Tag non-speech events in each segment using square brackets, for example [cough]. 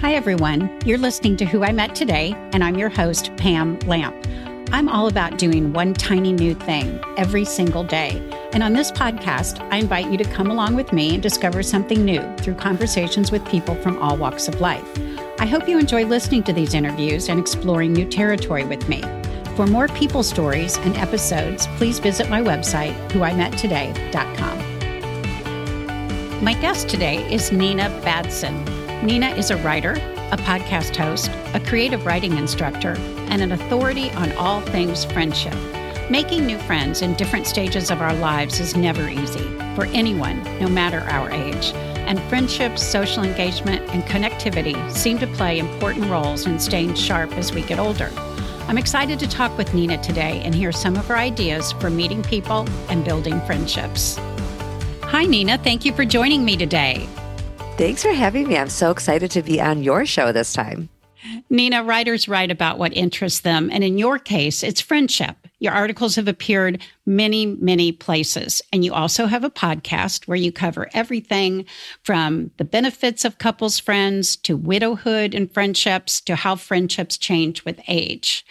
Hi, everyone. You're listening to Who I Met Today, and I'm your host, Pam Lamp. I'm all about doing one tiny new thing every single day. And on this podcast, I invite you to come along with me and discover something new through conversations with people from all walks of life. I hope you enjoy listening to these interviews and exploring new territory with me. For more people stories and episodes, please visit my website, whoimettoday.com. My guest today is Nina Badzin. Nina is a writer, a podcast host, a creative writing instructor, and an authority on all things friendship. Making new friends in different stages of our lives is never easy for anyone, no matter our age. And friendships, social engagement, and connectivity seem to play important roles in staying sharp as we get older. I'm excited to talk with Nina today and hear some of her ideas for meeting people and building friendships. Hi, Nina. Thank you for joining me today. Thanks for having me. I'm so excited to be on your show this time. Nina, writers write about what interests them. And in your case, it's friendship. Your articles have appeared many, many places. And you also have a podcast where you cover everything from the benefits of couples friends to widowhood and friendships to how friendships change with age.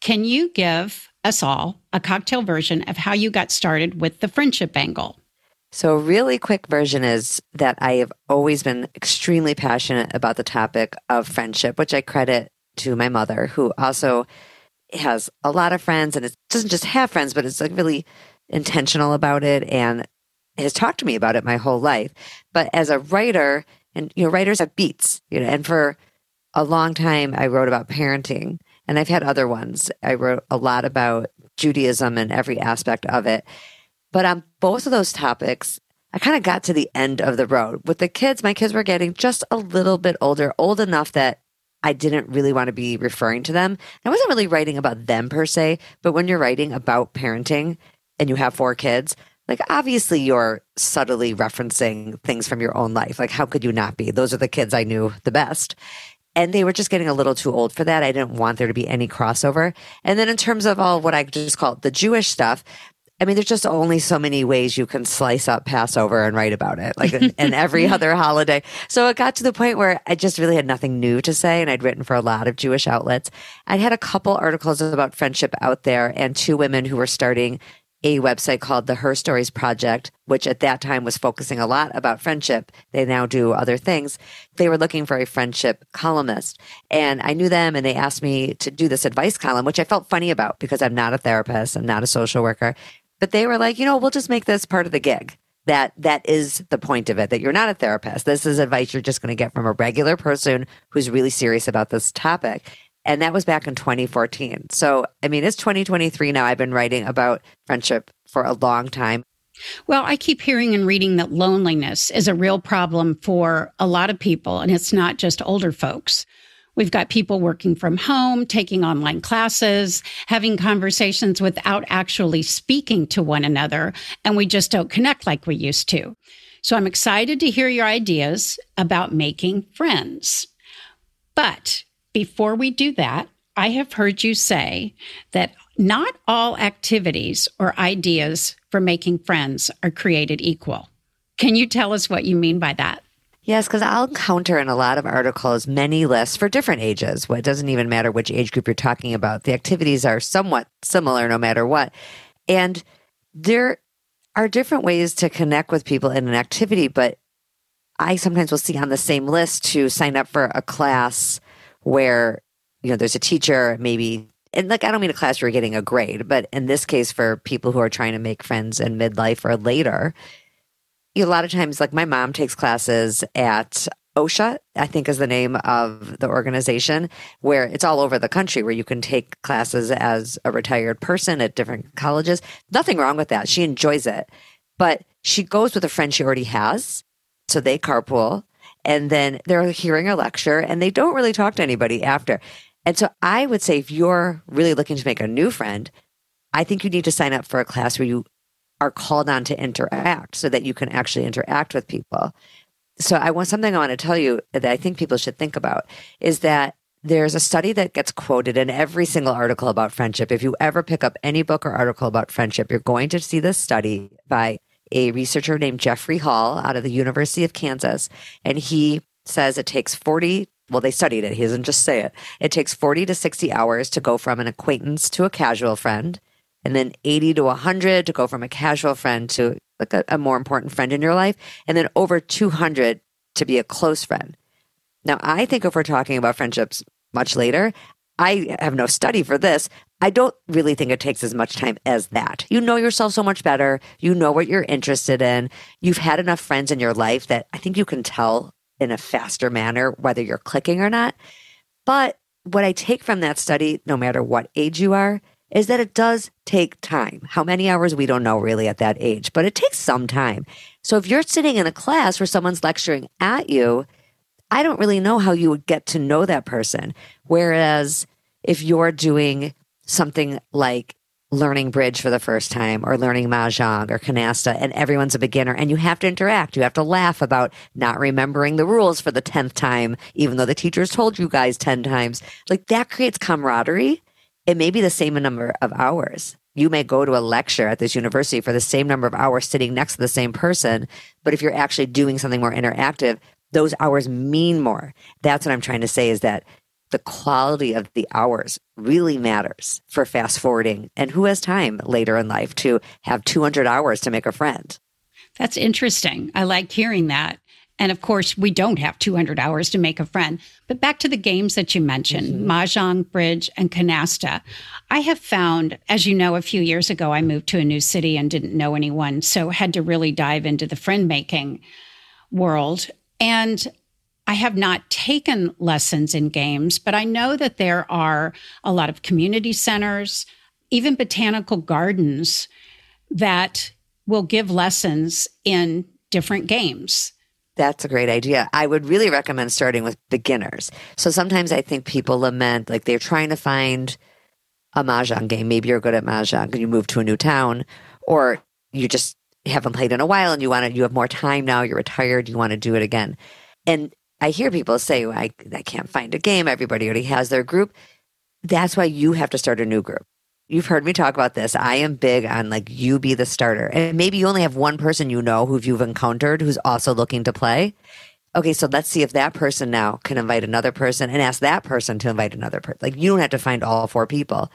Can you give us all a cocktail version of how you got started with the friendship angle? So, a really quick version is that I have always been extremely passionate about the topic of friendship, which I credit to my mother, who also has a lot of friends and it doesn't just have friends, but it's like really intentional about it and has talked to me about it my whole life. But as a writer, and you know, writers have beats, you know, and for a long time I wrote about parenting and I've had other ones. I wrote a lot about Judaism and every aspect of it. But on both of those topics, I kind of got to the end of the road. With the kids, my kids were getting just a little bit older, old enough that I didn't really want to be referring to them. I wasn't really writing about them per se, but when you're writing about parenting and you have four kids, like obviously you're subtly referencing things from your own life. Like how could you not be? Those are the kids I knew the best. And they were just getting a little too old for that. I didn't want there to be any crossover. And then in terms of all what I just call the Jewish stuff, I mean, there's just only so many ways you can slice up Passover and write about it, like, and every [laughs] other holiday. So it got to the point where I just really had nothing new to say. And I'd written for a lot of Jewish outlets. I'd had a couple articles about friendship out there and two women who were starting a website called the Her Stories Project, which at that time was focusing a lot about friendship. They now do other things. They were looking for a friendship columnist. And I knew them and they asked me to do this advice column, which I felt funny about because I'm not a therapist. I'm not a social worker. But they were like, you know, we'll just make this part of the gig. That that is the point of it. That you're not a therapist. This is advice you're just going to get from a regular person who's really serious about this topic. And that was back in 2014. So, I mean, it's 2023 now. I've been writing about friendship for a long time. Well, I keep hearing and reading that loneliness is a real problem for a lot of people, and it's not just older folks. We've got people working from home, taking online classes, having conversations without actually speaking to one another, and we just don't connect like we used to. So I'm excited to hear your ideas about making friends. But before we do that, I have heard you say that not all activities or ideas for making friends are created equal. Can you tell us what you mean by that? Yes, because I'll encounter in a lot of articles many lists for different ages. Well, it doesn't even matter which age group you're talking about. The activities are somewhat similar no matter what. And there are different ways to connect with people in an activity, but I sometimes will see on the same list to sign up for a class where, you know, there's a teacher, maybe and like I don't mean a class where you're getting a grade, but in this case for people who are trying to make friends in midlife or later, a lot of times, like my mom takes classes at Osher, I think is the name of the organization, where it's all over the country where you can take classes as a retired person at different colleges. Nothing wrong with that. She enjoys it. But she goes with a friend she already has. So they carpool and then they're hearing a lecture and they don't really talk to anybody after. And so I would say if you're really looking to make a new friend, I think you need to sign up for a class where you are called on to interact so that you can actually interact with people. So I want something I want to tell you that I think people should think about is that there's a study that gets quoted in every single article about friendship. If you ever pick up any book or article about friendship, you're going to see this study by a researcher named Jeffrey Hall out of the University of Kansas. And he says it takes 40 well, they studied it. He doesn't just say it. It takes 40 to 60 hours to go from an acquaintance to a casual friend, and then 80 to 100 to go from a casual friend to like a, a more important friend in your life, and then over 200 to be a close friend. Now, I think if we're talking about friendships much later, I have no study for this. I don't really think it takes as much time as that. You know yourself so much better. You know what you're interested in. You've had enough friends in your life that I think you can tell in a faster manner whether you're clicking or not. But what I take from that study, no matter what age you are, is that it does take time. How many hours we don't know really at that age, but it takes some time. So if you're sitting in a class where someone's lecturing at you, I don't really know how you would get to know that person. Whereas if you're doing something like learning bridge for the first time or learning mahjong or canasta and everyone's a beginner and you have to interact you have to laugh about not remembering the rules for the 10th time even though the teachers told you guys 10 times like that creates camaraderie it may be the same number of hours you may go to a lecture at this university for the same number of hours sitting next to the same person but if you're actually doing something more interactive those hours mean more that's what i'm trying to say is that the quality of the hours really matters for fast forwarding and who has time later in life to have 200 hours to make a friend. That's interesting. I like hearing that. And of course, we don't have 200 hours to make a friend. But back to the games that you mentioned mm-hmm. Mahjong, Bridge, and Canasta. I have found, as you know, a few years ago, I moved to a new city and didn't know anyone. So had to really dive into the friend making world. And I have not taken lessons in games, but I know that there are a lot of community centers, even botanical gardens that will give lessons in different games. That's a great idea. I would really recommend starting with beginners. So sometimes I think people lament like they're trying to find a mahjong game. Maybe you're good at mahjong and you move to a new town, or you just haven't played in a while and you want to, you have more time now, you're retired, you want to do it again. And I hear people say, I, I can't find a game. Everybody already has their group. That's why you have to start a new group. You've heard me talk about this. I am big on like you be the starter. And maybe you only have one person you know who you've encountered who's also looking to play. Okay, so let's see if that person now can invite another person and ask that person to invite another person. Like you don't have to find all four people.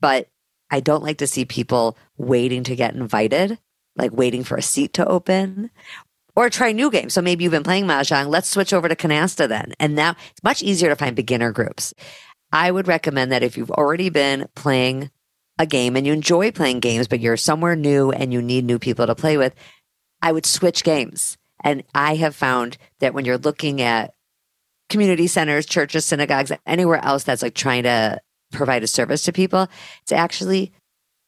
But I don't like to see people waiting to get invited, like waiting for a seat to open or try new games. So maybe you've been playing Mahjong. Let's switch over to Canasta then. And now it's much easier to find beginner groups. I would recommend that if you've already been playing a game and you enjoy playing games, but you're somewhere new and you need new people to play with, I would switch games. And I have found that when you're looking at community centers, churches, synagogues, anywhere else that's like trying to provide a service to people, it's actually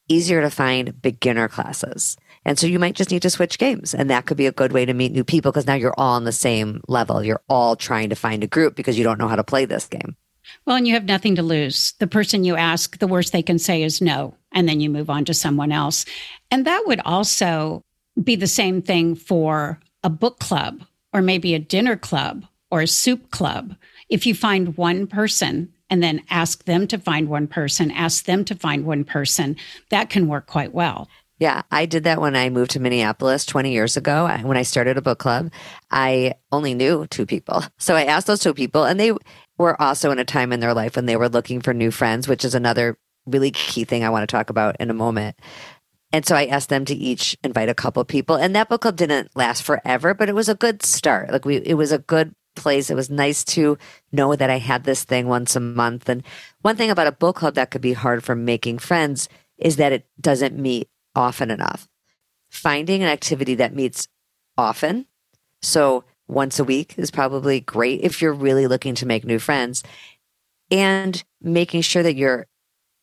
easier to find beginner classes. And so you might just need to switch games. And that could be a good way to meet new people because now you're all on the same level. You're all trying to find a group because you don't know how to play this game. Well, and you have nothing to lose. The person you ask, the worst they can say is no. And then you move on to someone else. And that would also be the same thing for a book club or maybe a dinner club or a soup club. If you find one person and then ask them to find one person, ask them to find one person, that can work quite well. Yeah, I did that when I moved to Minneapolis 20 years ago. When I started a book club, I only knew two people. So I asked those two people, and they were also in a time in their life when they were looking for new friends, which is another really key thing I want to talk about in a moment. And so I asked them to each invite a couple people. And that book club didn't last forever, but it was a good start. Like we, it was a good place. It was nice to know that I had this thing once a month. And one thing about a book club that could be hard for making friends is that it doesn't meet often enough. Finding an activity that meets often. So once a week is probably great if you're really looking to make new friends and making sure that you're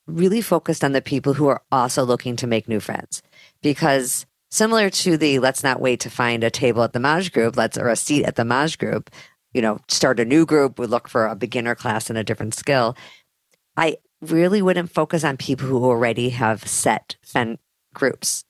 really focused on the people who are also looking to make new friends because similar to the let's not wait to find a table at the Maj group, let's or a seat at the Maj group, you know, start a new group, we look for a beginner class and a different skill. I really wouldn't focus on people who already have set groups.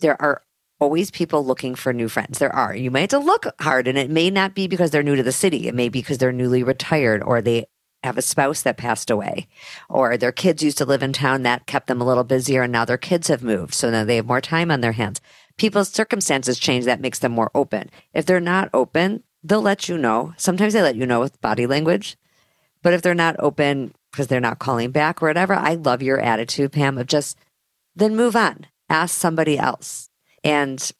There are always people looking for new friends. There are. You might have to look hard, and it may not be because they're new to the city. It may be because they're newly retired or they have a spouse that passed away or their kids used to live in town that kept them a little busier and now their kids have moved. So now they have more time on their hands. People's circumstances change that makes them more open. If they're not open, they'll let you know. Sometimes they let you know with body language. But if they're not open because they're not calling back or whatever, I love your attitude, Pam, of just then move on, ask somebody else. And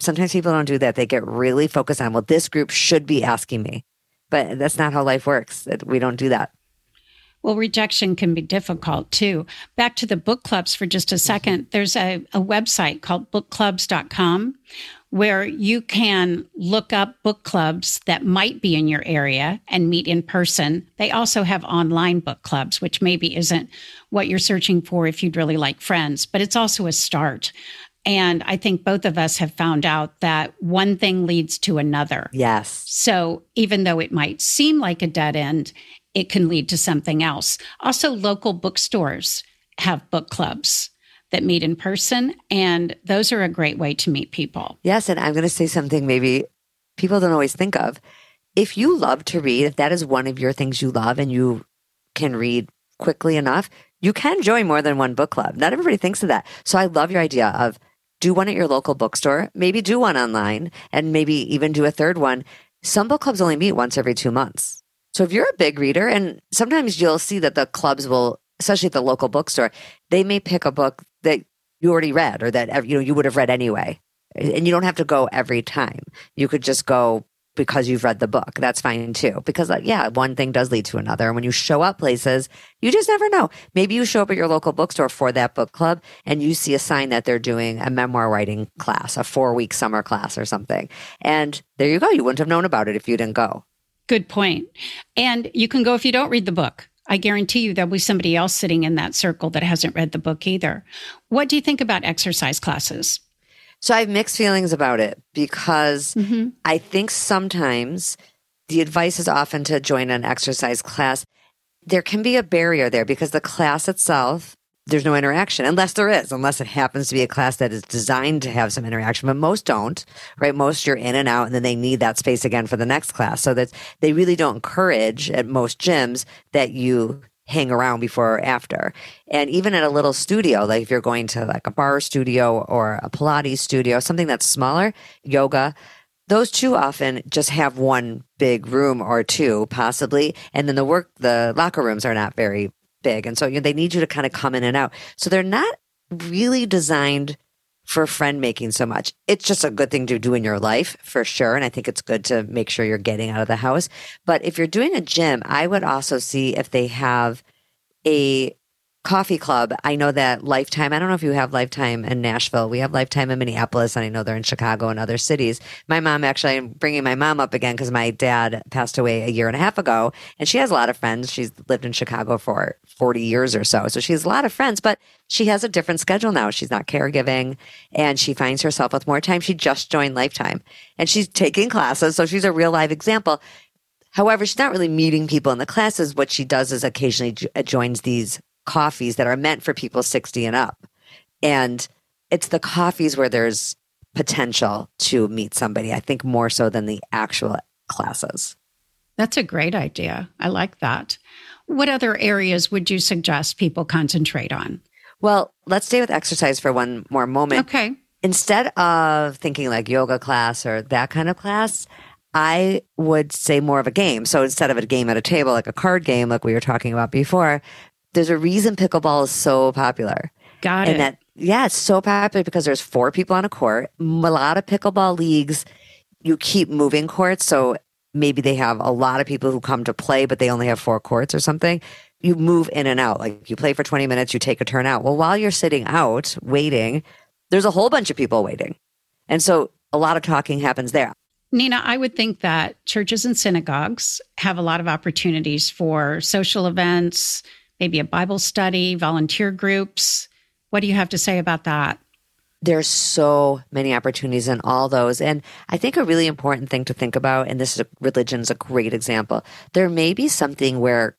sometimes people don't do that. They get really focused on, well, this group should be asking me. But that's not how life works. We don't do that. Well, rejection can be difficult too. Back to the book clubs for just a 2nd mm-hmm. There's a, a website called bookclubs.com where you can look up book clubs that might be in your area and meet in person. They also have online book clubs, which maybe isn't what you're searching for if you'd really like friends, but it's also a start. And I think both of us have found out that one thing leads to another. Yes. So even though it might seem like a dead end, it can lead to something else. Also, local bookstores have book clubs that meet in person, and those are a great way to meet people. Yes. And I'm going to say something maybe people don't always think of. If you love to read, if that is one of your things you love and you can read quickly enough, you can join more than one book club. Not everybody thinks of that. So I love your idea of do one at your local bookstore, maybe do one online, and maybe even do a third one. Some book clubs only meet once every two months. So if you're a big reader, and sometimes you'll see that the clubs will, especially at the local bookstore, they may pick a book that you already read or that you know you would have read anyway, and you don't have to go every time. You could just go because you've read the book. That's fine too. Because, like, yeah, one thing does lead to another. And when you show up places, you just never know. Maybe you show up at your local bookstore for that book club and you see a sign that they're doing a memoir writing class, a four week summer class or something. And there you go. You wouldn't have known about it if you didn't go. Good point. And you can go if you don't read the book. I guarantee you there'll be somebody else sitting in that circle that hasn't read the book either. What do you think about exercise classes? So I have mixed feelings about it because mm-hmm. I think sometimes the advice is often to join an exercise class. There can be a barrier there because the class itself, there's no interaction unless there is, unless it happens to be a class that is designed to have some interaction, but most don't, right? Most you're in and out and then they need that space again for the next class. So that they really don't encourage at most gyms that you hang around before or mm. after. And even at a little studio, like if you're going to like a barre studio or a Pilates studio, something that's smaller, yoga, those two often just have one big room or two possibly. And then the work, the locker rooms are not very big. And so you know, they need you to kind of come in and out. So they're not really designed for friend making so much. It's just a good thing to do in your life for sure. And I think it's good to make sure you're getting out of the house. But if you're doing a gym, I would also see if they have a coffee club. I know that Lifetime, I don't know if you have Lifetime in Nashville. We have Lifetime in Minneapolis, and I know they're in Chicago and other cities. My mom, actually, I'm bringing my mom up again because my dad passed away a year and a half ago, and she has a lot of friends. She's lived in Chicago for 40 years or so. So she has a lot of friends, but she has a different schedule now. She's not caregiving and she finds herself with more time. She just joined Lifetime and she's taking classes. So she's a real live example. However, she's not really meeting people in the classes. What she does is occasionally uh, joins these coffees that are meant for people 60 and up. And it's the coffees where there's potential to meet somebody, I think more so than the actual classes. That's a great idea. I like that. What other areas would you suggest people concentrate on? Well, let's stay with exercise for one more moment. Okay. Instead of thinking like yoga class or that kind of class, I would say more of a game. So instead of a game at a table, like a card game, like we were talking about before, there's a reason pickleball is so popular. Got it. and it. That, yeah, it's so popular because there's four people on a court. A lot of pickleball leagues, you keep moving courts. So maybe they have a lot of people who come to play, but they only have four courts or something. You move in and out. Like you play for 20 minutes, you take a turn out. Well, while you're sitting out waiting, there's a whole bunch of people waiting. And so a lot of talking happens there. Nina, I would think that churches and synagogues have a lot of opportunities for social events, maybe a Bible study, volunteer groups. What do you have to say about that? There's so many opportunities in all those. And I think a really important thing to think about, and this is religion is a great example. There may be something where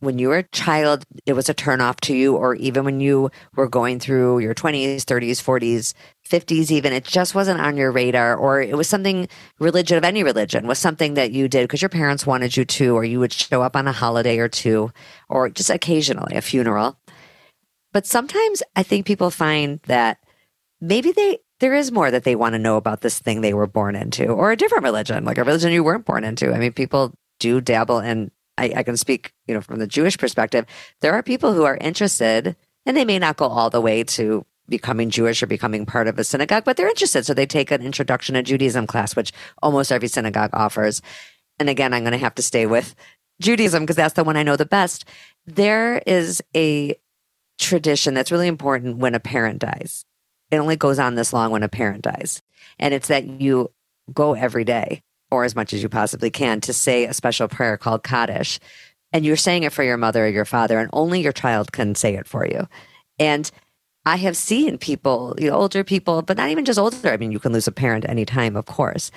when you were a child, it was a turnoff to you, or even when you were going through your 20s, 30s, 40s, 50s, even, it just wasn't on your radar, or it was something religion of any religion was something that you did because your parents wanted you to, or you would show up on a holiday or two, or just occasionally a funeral. But sometimes I think people find that maybe they there is more that they want to know about this thing they were born into or a different religion, like a religion you weren't born into. I mean, people do dabble and I, I can speak, you know, from the Jewish perspective. There are people who are interested and they may not go all the way to becoming Jewish or becoming part of a synagogue, but they're interested. So they take an introduction to Judaism class, which almost every synagogue offers. And again, I'm going to have to stay with Judaism because that's the one I know the best. There is a tradition that's really important when a parent dies. It only goes on this long when a parent dies. And it's that you go every day or as much as you possibly can to say a special prayer called Kaddish. And you're saying it for your mother or your father, and only your child can say it for you. And I have seen people, you know, older people, but not even just older. I mean, you can lose a parent anytime, of course,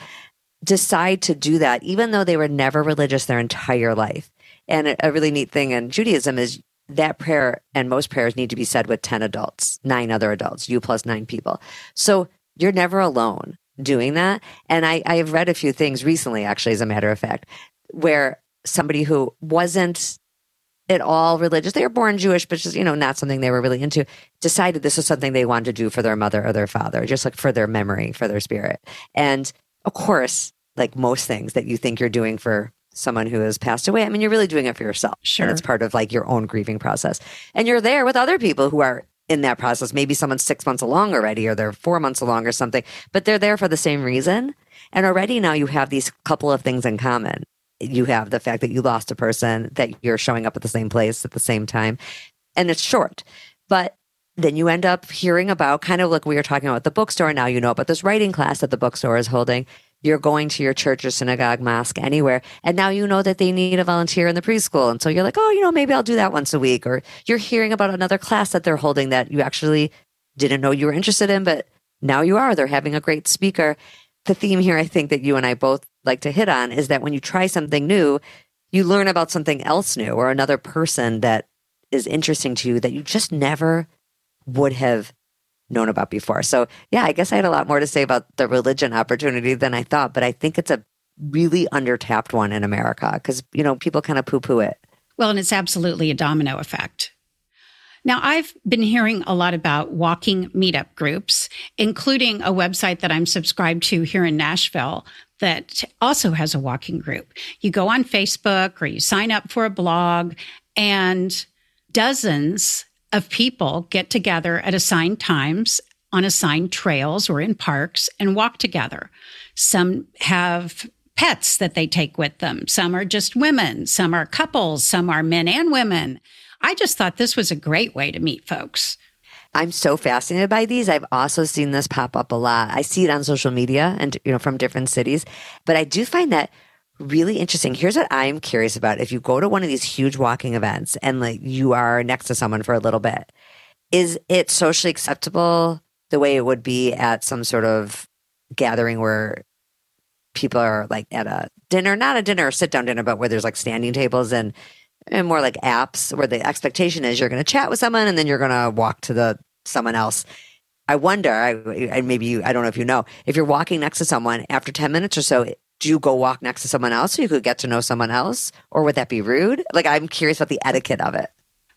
decide to do that, even though they were never religious their entire life. And a really neat thing in Judaism is that prayer and most prayers need to be said with 10 adults, nine other adults, you plus nine people. So you're never alone doing that. And I, I have read a few things recently, actually, as a matter of fact, where somebody who wasn't at all religious, they were born Jewish, but just, you know, not something they were really into, decided this was something they wanted to do for their mother or their father, just like for their memory, for their spirit. And of course, like most things that you think you're doing for someone who has passed away, I mean, you're really doing it for yourself. Sure. And it's part of like your own grieving process. And you're there with other people who are in that process. Maybe someone's six months along already, or they're four months along or something, but they're there for the same reason. And already now you have these couple of things in common. You have the fact that you lost a person, that you're showing up at the same place at the same time, and it's short. But then you end up hearing about kind of like we were talking about the bookstore. Now you know about this writing class that the bookstore is holding you're going to your church or synagogue, mosque, anywhere. And now you know that they need a volunteer in the preschool. And so you're like, oh, you know, maybe I'll do that once a week. Or you're hearing about another class that they're holding that you actually didn't know you were interested in, but now you are. They're having a great speaker. The theme here, I think that you and I both like to hit on is that when you try something new, you learn about something else new or another person that is interesting to you that you just never would have known about before. So, yeah, I guess I had a lot more to say about the religion opportunity than I thought, but I think it's a really undertapped one in America because, you know, people kind of poo poo it. Well, and it's absolutely a domino effect. Now, I've been hearing a lot about walking meetup groups, including a website that I'm subscribed to here in Nashville that also has a walking group. You go on Facebook or you sign up for a blog, and dozens of people get together at assigned times on assigned trails or in parks and walk together. Some have pets that they take with them. Some are just women. Some are couples. Some are men and women. I just thought this was a great way to meet folks. I'm so fascinated by these. I've also seen this pop up a lot. I see it on social media and, you know, from different cities, but I do find that really interesting. Here's what I'm curious about. If you go to one of these huge walking events and like you are next to someone for a little bit, is it socially acceptable the way it would be at some sort of gathering where people are like at a dinner, not a dinner sit down dinner, but where there's like standing tables and and more like apps where the expectation is you're going to chat with someone and then you're going to walk to the someone else. I wonder, I, maybe you, I don't know if you know, if you're walking next to someone after 10 minutes or so, do you go walk next to someone else so you could get to know someone else? Or would that be rude? Like, I'm curious about the etiquette of it.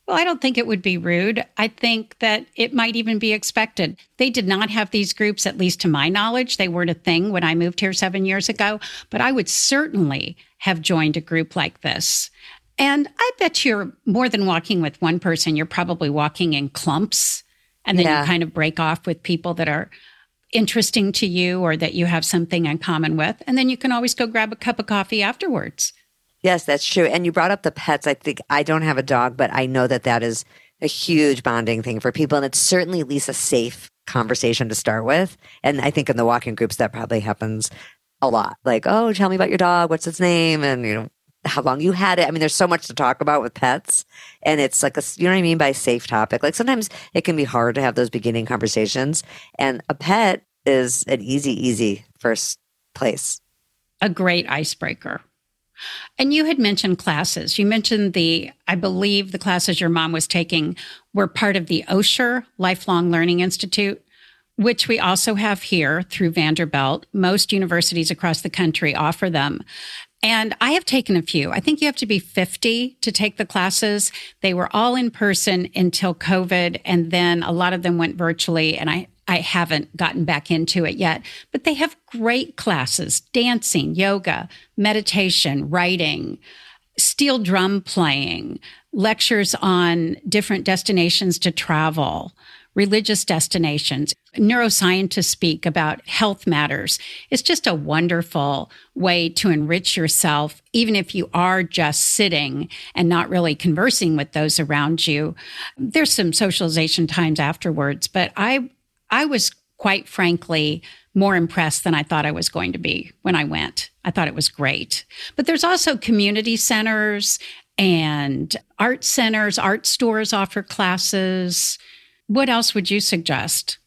Well, I don't think it would be rude. I think that it might even be expected. They did not have these groups, at least to my knowledge. They weren't a thing when I moved here seven years ago, but I would certainly have joined a group like this. And I bet you're more than walking with one person, you're probably walking in clumps. And then yeah. you kind of break off with people that are interesting to you or that you have something in common with. And then you can always go grab a cup of coffee afterwards. Yes, that's true. And you brought up the pets. I think I don't have a dog, but I know that that is a huge bonding thing for people. And it's certainly at least a safe conversation to start with. And I think in the walking groups, that probably happens a lot. Like, oh, tell me about your dog. What's its name? And, you know, how long you had it. I mean, there's so much to talk about with pets, and it's like a, you know what I mean by safe topic. Like sometimes it can be hard to have those beginning conversations, and a pet is an easy, easy first place. A great icebreaker. And you had mentioned classes. You mentioned the, I believe the classes your mom was taking were part of the Osher Lifelong Learning Institute, which we also have here through Vanderbilt. Most universities across the country offer them. And I have taken a few. I think you have to be 50 to take the classes. They were all in person until COVID, and then a lot of them went virtually. And I I haven't gotten back into it yet, but they have great classes dancing, yoga, meditation, writing, steel drum playing, lectures on different destinations to travel, religious destinations. Neuroscientists speak about health matters. It's just a wonderful way to enrich yourself, even if you are just sitting and not really conversing with those around you. There's some socialization times afterwards, but I, I was quite frankly more impressed than I thought I was going to be when I went. I thought it was great. But there's also community centers and art centers, art stores offer classes. What else would you suggest?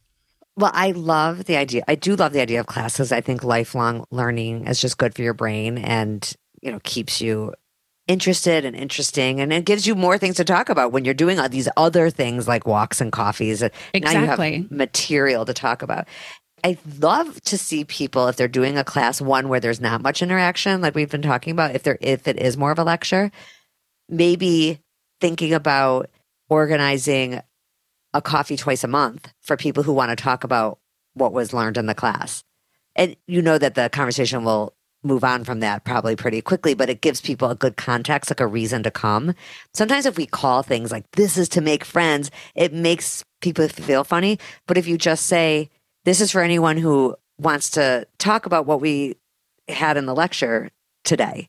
Well, I love the idea. I do love the idea of classes. I think lifelong learning is just good for your brain and, you know, keeps you interested and interesting and it gives you more things to talk about when you're doing all these other things like walks and coffees. Exactly. Now you have material to talk about. I love to see people if they're doing a class one where there's not much interaction, like we've been talking about, if there if it is more of a lecture, maybe thinking about organizing a coffee twice a month for people who want to talk about what was learned in the class. And you know that the conversation will move on from that probably pretty quickly, but it gives people a good context, like a reason to come. Sometimes if we call things like this is to make friends, it makes people feel funny. But if you just say, this is for anyone who wants to talk about what we had in the lecture today,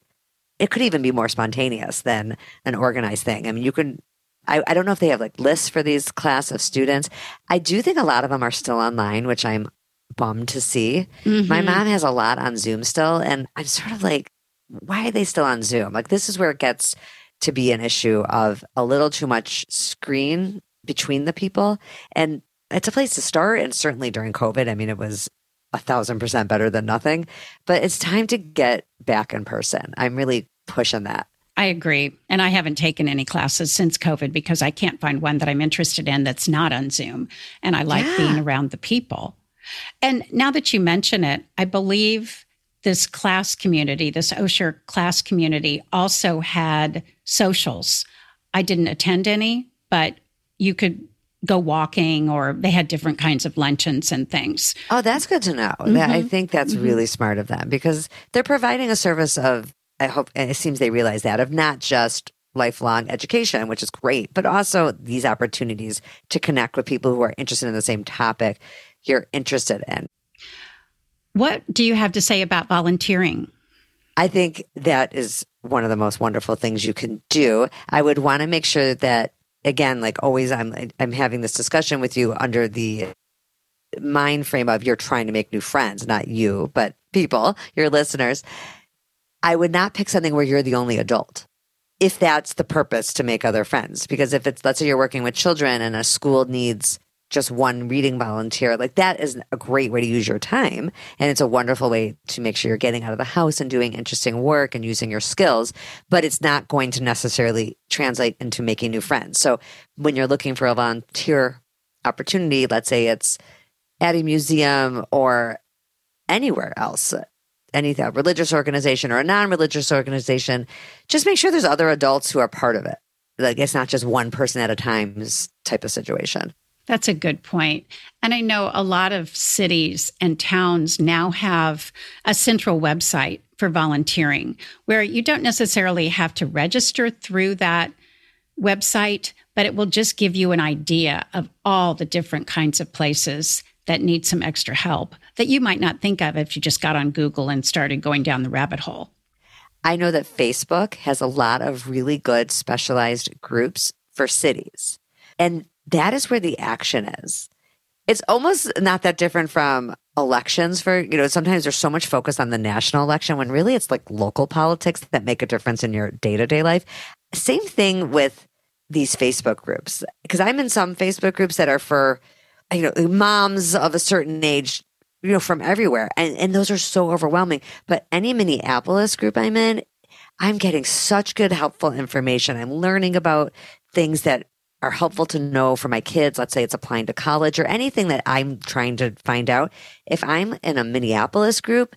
it could even be more spontaneous than an organized thing. I mean, you can I, I don't know if they have like lists for these class of students. I do think a lot of them are still online, which I'm bummed to see. Mm-hmm. My mom has a lot on Zoom still, and I'm sort of like, why are they still on Zoom? Like, this is where it gets to be an issue of a little too much screen between the people. And it's a place to start. And certainly during COVID, I mean, it was a thousand percent better than nothing. But it's time to get back in person. I'm really pushing that. I agree. And I haven't taken any classes since COVID because I can't find one that I'm interested in that's not on Zoom. And I like yeah. being around the people. And now that you mention it, I believe this class community, this Osher class community, also had socials. I didn't attend any, but you could go walking or they had different kinds of luncheons and things. Oh, that's good to know. Mm-hmm. I think that's mm-hmm. really smart of them because they're providing a service of I hope, and it seems they realize that of not just lifelong education, which is great, but also these opportunities to connect with people who are interested in the same topic you're interested in. What do you have to say about volunteering? I think that is one of the most wonderful things you can do. I would want to make sure that again, like always I'm I'm having this discussion with you under the mind frame of you're trying to make new friends, not you, but people, your listeners. I would not pick something where you're the only adult if that's the purpose to make other friends. Because if it's, let's say you're working with children and a school needs just one reading volunteer, like that is a great way to use your time. And it's a wonderful way to make sure you're getting out of the house and doing interesting work and using your skills, but it's not going to necessarily translate into making new friends. So when you're looking for a volunteer opportunity, let's say it's at a museum or anywhere else, any religious organization or a non-religious organization, just make sure there's other adults who are part of it. Like it's not just one person at a time type of situation. That's a good point. And I know a lot of cities and towns now have a central website for volunteering where you don't necessarily have to register through that website, but it will just give you an idea of all the different kinds of places that need some extra help that you might not think of if you just got on Google and started going down the rabbit hole? I know that Facebook has a lot of really good specialized groups for cities. And that is where the action is. It's almost not that different from elections for, you know, sometimes there's so much focus on the national election when really it's like local politics that make a difference in your day to day life. Same thing with these Facebook groups, because I'm in some Facebook groups that are for you know, moms of a certain age, you know, from everywhere. And, and those are so overwhelming. But any Minneapolis group I'm in, I'm getting such good, helpful information. I'm learning about things that are helpful to know for my kids. Let's say it's applying to college or anything that I'm trying to find out. If I'm in a Minneapolis group,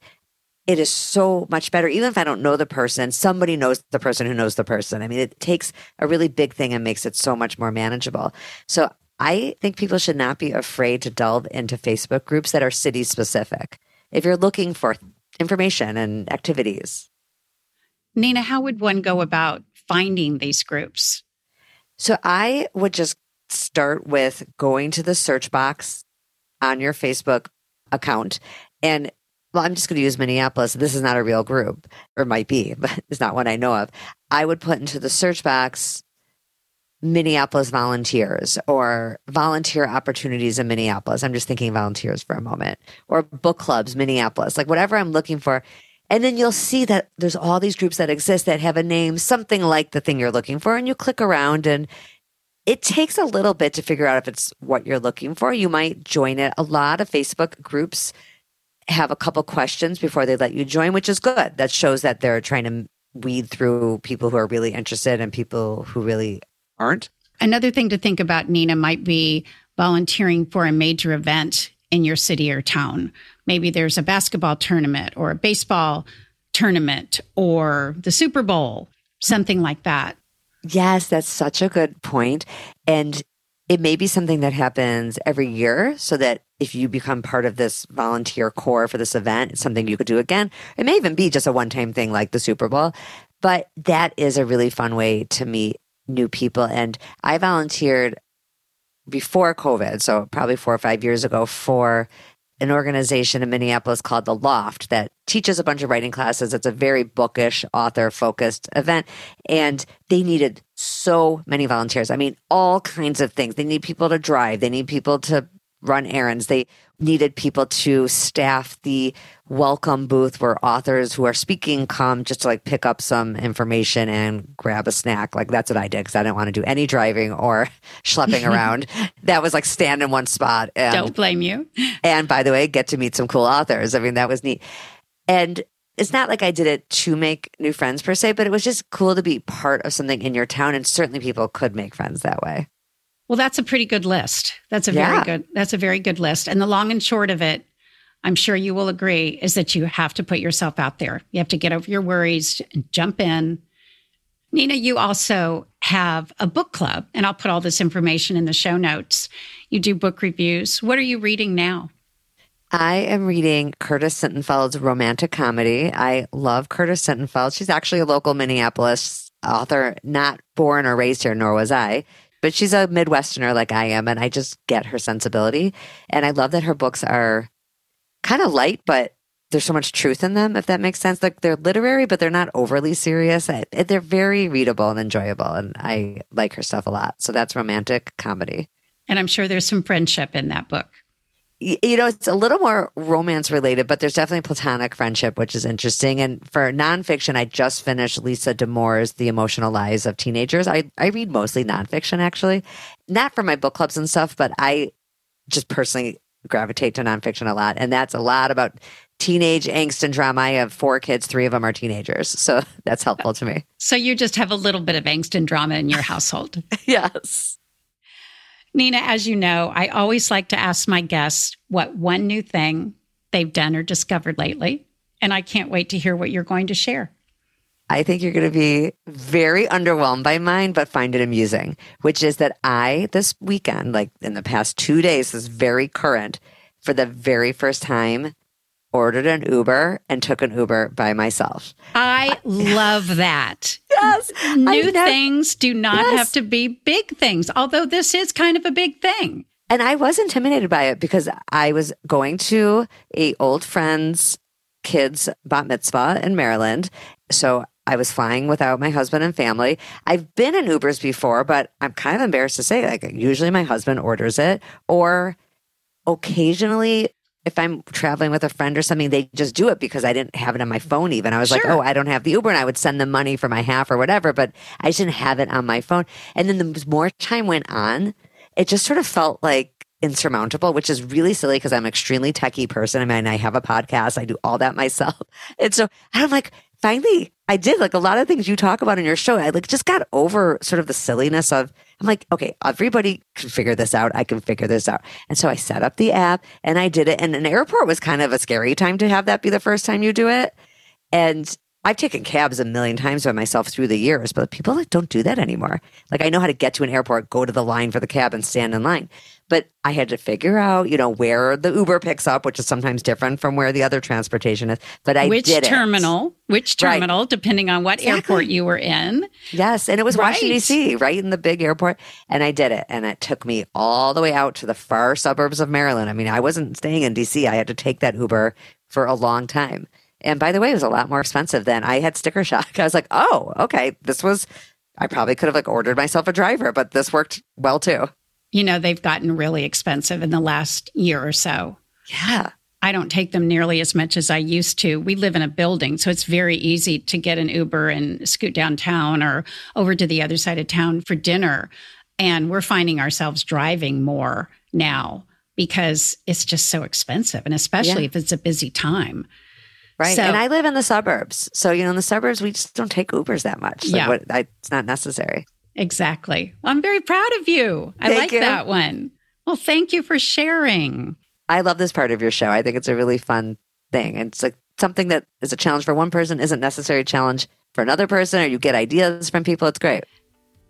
it is so much better. Even if I don't know the person, somebody knows the person who knows the person. I mean, it takes a really big thing and makes it so much more manageable. So I think people should not be afraid to delve into Facebook groups that are city specific. If you're looking for information and activities. Nina, how would one go about finding these groups? So I would just start with going to the search box on your Facebook account. And well, I'm just going to use Minneapolis. This is not a real group, or might be, [laughs] but it's not one I know of. I would put into the search box Minneapolis volunteers or volunteer opportunities in Minneapolis. I'm just thinking volunteers for a moment or book clubs, Minneapolis, like whatever I'm looking for. And then you'll see that there's all these groups that exist that have a name, something like the thing you're looking for. And you click around and it takes a little bit to figure out if it's what you're looking for. You might join it. A lot of Facebook groups have a couple questions before they let you join, which is good. That shows that they're trying to weed through people who are really interested and people who really aren't. Another thing to think about, Nina, might be volunteering for a major event in your city or town. Maybe there's a basketball tournament or a baseball tournament or the Super Bowl, something like that. Yes, that's such a good point. And it may be something that happens every year so that if you become part of this volunteer corps for this event, it's something you could do again. It may even be just a one time thing like the Super Bowl, but that is a really fun way to meet new people. And I volunteered before COVID, so probably four or five years ago, for an organization in Minneapolis called The Loft that teaches a bunch of writing classes. It's a very bookish, author focused event. And they needed so many volunteers. I mean, all kinds of things. They need people to drive, they need people to run errands. They needed people to staff the welcome booth where authors who are speaking come just to like pick up some information and grab a snack. Like that's what I did because I didn't want to do any driving or [laughs] schlepping [laughs] around. that was like stand in one spot. And, Don't blame you. And by the way, get to meet some cool authors. I mean, that was neat. And it's not like I did it to make new friends per se, but it was just cool to be part of something in your town. And certainly people could make friends that way. Well, that's a pretty good list. That's a very good that's a very good list. And the long and short of it, I'm sure you will agree, is that you have to put yourself out there. You have to get over your worries and jump in. Nina, you also have a book club, and I'll put all this information in the show notes. You do book reviews. What are you reading now? I am reading Curtis Sittenfeld's romantic comedy. I love Curtis Sittenfeld. She's actually a local Minneapolis author, not born or raised here, nor was I but she's a Midwesterner like I am, and I just get her sensibility. And I love that her books are kind of light, but there's so much truth in them, if that makes sense. Like they're literary, but they're not overly serious. They're very readable and enjoyable. And I like her stuff a lot. So that's romantic comedy. And I'm sure there's some friendship in that book you know, it's a little more romance related, but there's definitely platonic friendship, which is interesting. And for nonfiction, I just finished Lisa Damour's The Emotional Lives of Teenagers. I, I read mostly nonfiction, actually, not for my book clubs and stuff, but I just personally gravitate to nonfiction a lot. And that's a lot about teenage angst and drama. I have four kids, three of them are teenagers. So [laughs] that's helpful to me. So you just have a little bit of angst and drama in your household. [laughs] yes. Nina, as you know, I always like to ask my guests what one new thing they've done or discovered lately. And I can't wait to hear what you're going to share. I think you're going to be very underwhelmed by mine, but find it amusing, which is that I, this weekend, like in the past two days, is very current, for the very first time, ordered an Uber and took an Uber by myself. I love that. [laughs] yes. New things do not yes. have to be big things, although this is kind of a big thing. And I was intimidated by it because I was going to a old friend's kids bat mitzvah in Maryland. So I was flying without my husband and family. I've been in Ubers before, but I'm kind of embarrassed to say like usually my husband orders it or occasionally if I'm traveling with a friend or something, they just do it because I didn't have it on my phone even. I was sure. like, oh, I don't have the Uber and I would send them money for my half or whatever, but I just didn't have it on my phone. And then the more time went on, it just sort of felt like insurmountable, which is really silly because I'm an extremely techie person. I mean, I have a podcast. I do all that myself. [laughs] And so I'm like, finally, I did like a lot of things you talk about in your show. I like just got over sort of the silliness of, I'm like, okay, everybody can figure this out. I can figure this out. And so I set up the app and I did it. And an airport was kind of a scary time to have that be the first time you do it. And I've taken cabs a million times by myself through the years, but people like don't do that anymore. Like I know how to get to an airport, go to the line for the cab and stand in line. But I had to figure out, you know, where the Uber picks up, which is sometimes different from where the other transportation is. But I which did terminal, it. which terminal, right. depending on what exactly. airport you were in. Yes, and it was right. Washington D.C., right in the big airport, and I did it, and it took me all the way out to the far suburbs of Maryland. I mean, I wasn't staying in D.C. I had to take that Uber for a long time. And by the way, it was a lot more expensive than I had sticker shock. [laughs] I was like, oh, okay, this was, I probably could have like ordered myself a driver, but this worked well too. You know, they've gotten really expensive in the last year or so. Yeah. I don't take them nearly as much as I used to. We live in a building, so it's very easy to get an Uber and scoot downtown or over to the other side of town for dinner. And we're finding ourselves driving more now because it's just so expensive. And especially yeah. if it's a busy time. Right. So, and I live in the suburbs. So, you know, in the suburbs, we just don't take Ubers that much. Like yeah. What, I, it's not necessary. Exactly. Well, I'm very proud of you. I thank like you. that one. Well, thank you for sharing. I love this part of your show. I think it's a really fun thing. And it's like something that is a challenge for one person isn't necessarily a challenge for another person, or you get ideas from people. It's great.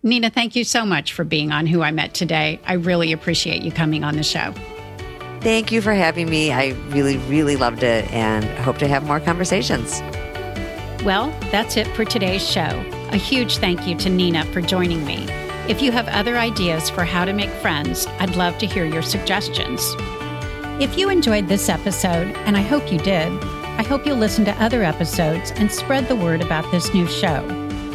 Nina, thank you so much for being on Who I Met today. I really appreciate you coming on the show. Thank you for having me. I really, really loved it and hope to have more conversations. Well, that's it for today's show. A huge thank you to Nina for joining me. If you have other ideas for how to make friends, I'd love to hear your suggestions. If you enjoyed this episode, and I hope you did, I hope you'll listen to other episodes and spread the word about this new show.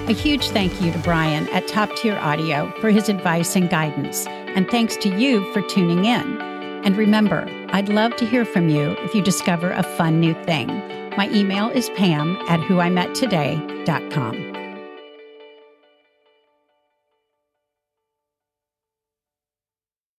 A huge thank you to Brian at Top Tier Audio for his advice and guidance, and thanks to you for tuning in. And remember, I'd love to hear from you if you discover a fun new thing. My email is pam at whoimettoday.com.